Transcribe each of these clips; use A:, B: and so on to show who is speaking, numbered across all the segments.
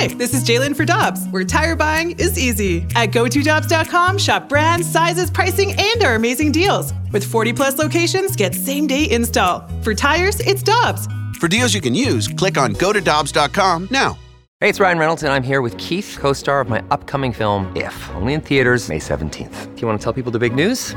A: Hi, this is Jalen for Dobbs, where tire buying is easy. At GoToDobbs.com, shop brands, sizes, pricing, and our amazing deals. With 40 plus locations, get same day install. For tires, it's Dobbs.
B: For deals you can use, click on GoToDobbs.com now.
C: Hey, it's Ryan Reynolds, and I'm here with Keith, co star of my upcoming film, If, only in theaters, May 17th. Do you want to tell people the big news?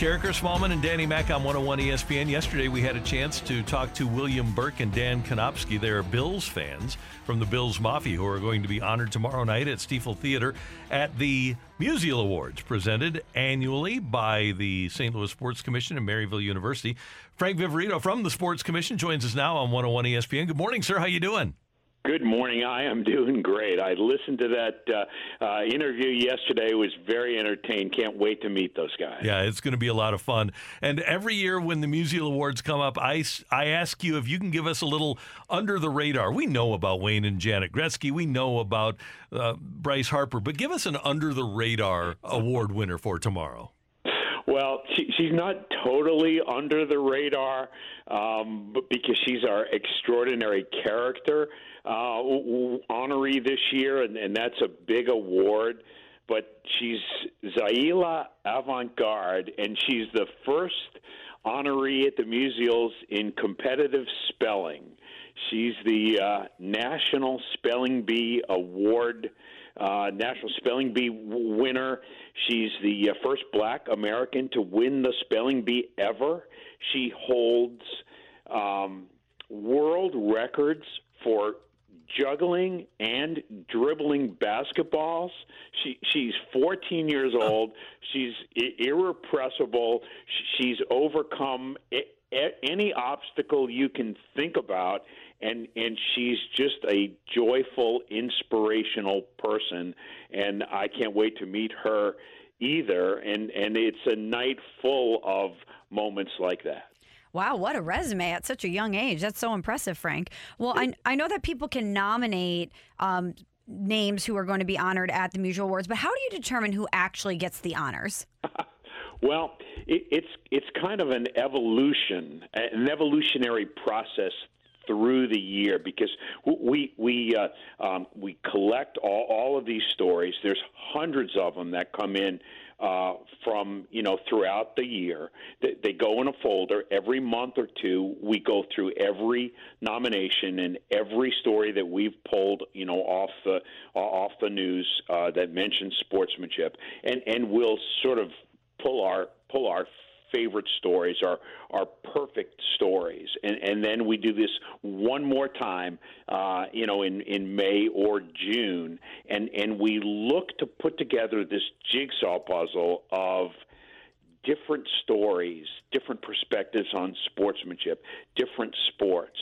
D: Karraker, Smallman, and Danny Mack on 101 ESPN. Yesterday, we had a chance to talk to William Burke and Dan Konopsky. They're Bills fans from the Bills Mafia who are going to be honored tomorrow night at Stifel Theater at the Musial Awards, presented annually by the St. Louis Sports Commission and Maryville University. Frank Viverito from the Sports Commission joins us now on 101 ESPN. Good morning, sir. How you doing?
E: Good morning. I am doing great. I listened to that uh, uh, interview yesterday. Was very entertained. Can't wait to meet those guys.
D: Yeah, it's going to be a lot of fun. And every year when the Musial Awards come up, I, I ask you if you can give us a little under the radar. We know about Wayne and Janet Gretzky. We know about uh, Bryce Harper, but give us an under the radar award winner for tomorrow.
E: Well, she, she's not totally under the radar, um, but because she's our extraordinary character uh, honoree this year, and, and that's a big award. But she's Zaila Avant-Garde, and she's the first honoree at the Musials in competitive spelling. She's the uh, National Spelling Bee Award, uh, National Spelling Bee winner. She's the uh, first black American to win the Spelling Bee ever. She holds um, world records for juggling and dribbling basketballs. She she's 14 years old. She's irrepressible. She's overcome any obstacle you can think about and and she's just a joyful inspirational person and I can't wait to meet her either and and it's a night full of moments like that.
F: Wow, what a resume at such a young age. That's so impressive, Frank. Well, I, I know that people can nominate um, names who are going to be honored at the Musial Awards, but how do you determine who actually gets the honors?
E: well, it, it's it's kind of an evolution, an evolutionary process through the year because we we uh, um, we collect all, all of these stories. There's hundreds of them that come in uh, from you know throughout the year. They, they go in a folder every month or two. We go through every nomination and every story that we've pulled you know off the off the news uh, that mentions sportsmanship, and and we'll sort of pull our pull our favorite stories, our our perfect stories, and and then we do this one more time, uh, you know, in in May or June, and and we look to put together this jigsaw puzzle of different stories, different perspectives on sportsmanship, different sports,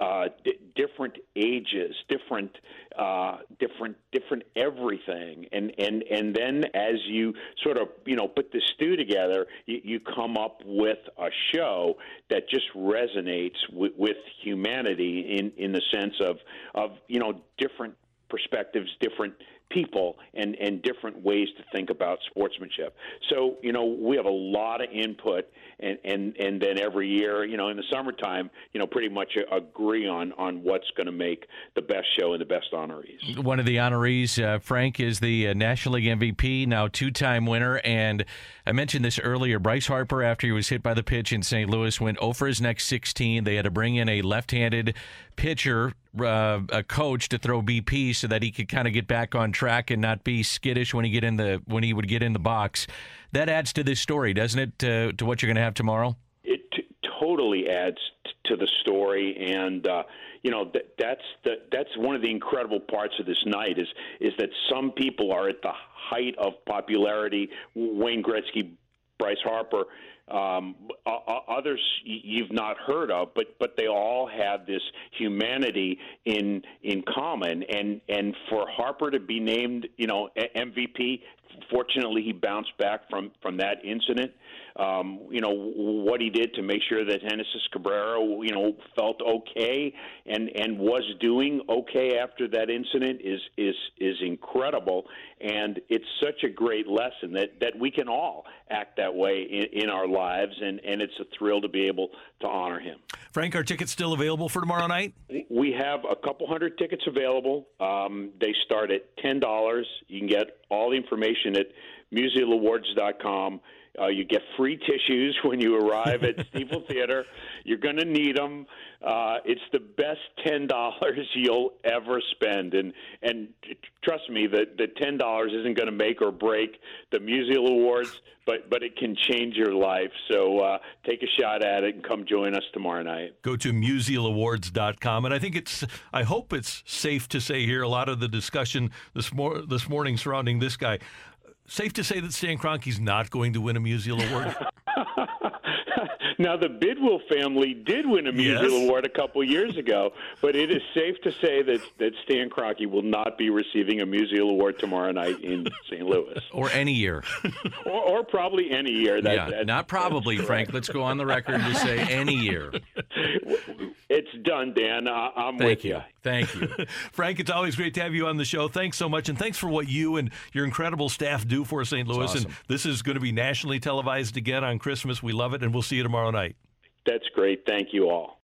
E: uh, d- different ages, different, uh, different, different everything, and and and then as you sort of you know put the stew together, you, you come up with a show that just resonates with, with humanity in in the sense of of you know different perspectives, different people and and different ways to think about sportsmanship. So you know we have a lot of input, and and and then every year, you know, in the summertime, you know, pretty much agree on on what's going to make the best show and the best honorees.
D: One of the honorees, uh, Frank, is the uh, National League MVP, now two-time winner, and I mentioned this earlier. Bryce Harper, after he was hit by the pitch in St. Louis, went over his next 16. They had to bring in a left-handed pitcher, uh, a coach, to throw BP so that he could kind of get back on track and not be skittish when he get in the when he would get in the box. That adds to this story, doesn't it? To, to what you're going to have tomorrow.
E: It t- totally adds t- to the story, and uh, you know th- that's the, that's one of the incredible parts of this night is is that some people are at the height of popularity. Wayne Gretzky, Bryce Harper um, others you've not heard of, but but they all have this humanity in in common. And and for Harper to be named, you know, MVP, fortunately he bounced back from from that incident um, you know what he did to make sure that Genesis Cabrera, you know, felt okay and and was doing okay after that incident is is is incredible, and it's such a great lesson that that we can all act that way in, in our lives, and and it's a thrill to be able to honor him.
D: Frank, are tickets still available for tomorrow night?
E: We have a couple hundred tickets available. Um, they start at ten dollars. You can get all the information at musialawards.com. Uh, you get free tissues when you arrive at Stifel Theater. You're going to need them. Uh, it's the best ten dollars you'll ever spend, and and trust me, that the ten dollars isn't going to make or break the Musial Awards, but but it can change your life. So uh, take a shot at it and come join us tomorrow night.
D: Go to musialawards.com, and I think it's I hope it's safe to say here a lot of the discussion this mor- this morning surrounding this guy safe to say that Stan Kroenke's not going to win a Musial Award?
E: now, the Bidwill family did win a Musial yes. Award a couple years ago, but it is safe to say that, that Stan Kroenke will not be receiving a Musial Award tomorrow night in St. Louis.
D: Or any year.
E: or, or, probably any year.
D: That, yeah, that, not probably, Frank. Let's go on the record to say any year.
E: It's done, Dan. I, am
D: Thank
E: with
D: you. Thank you. Frank, it's always great to have you on the show. Thanks so much. And thanks for what you and your incredible staff do for St. Louis.
G: Awesome.
D: And this is going to be nationally televised again on Christmas. We love it, and we'll see you tomorrow night.
E: That's great. Thank you all.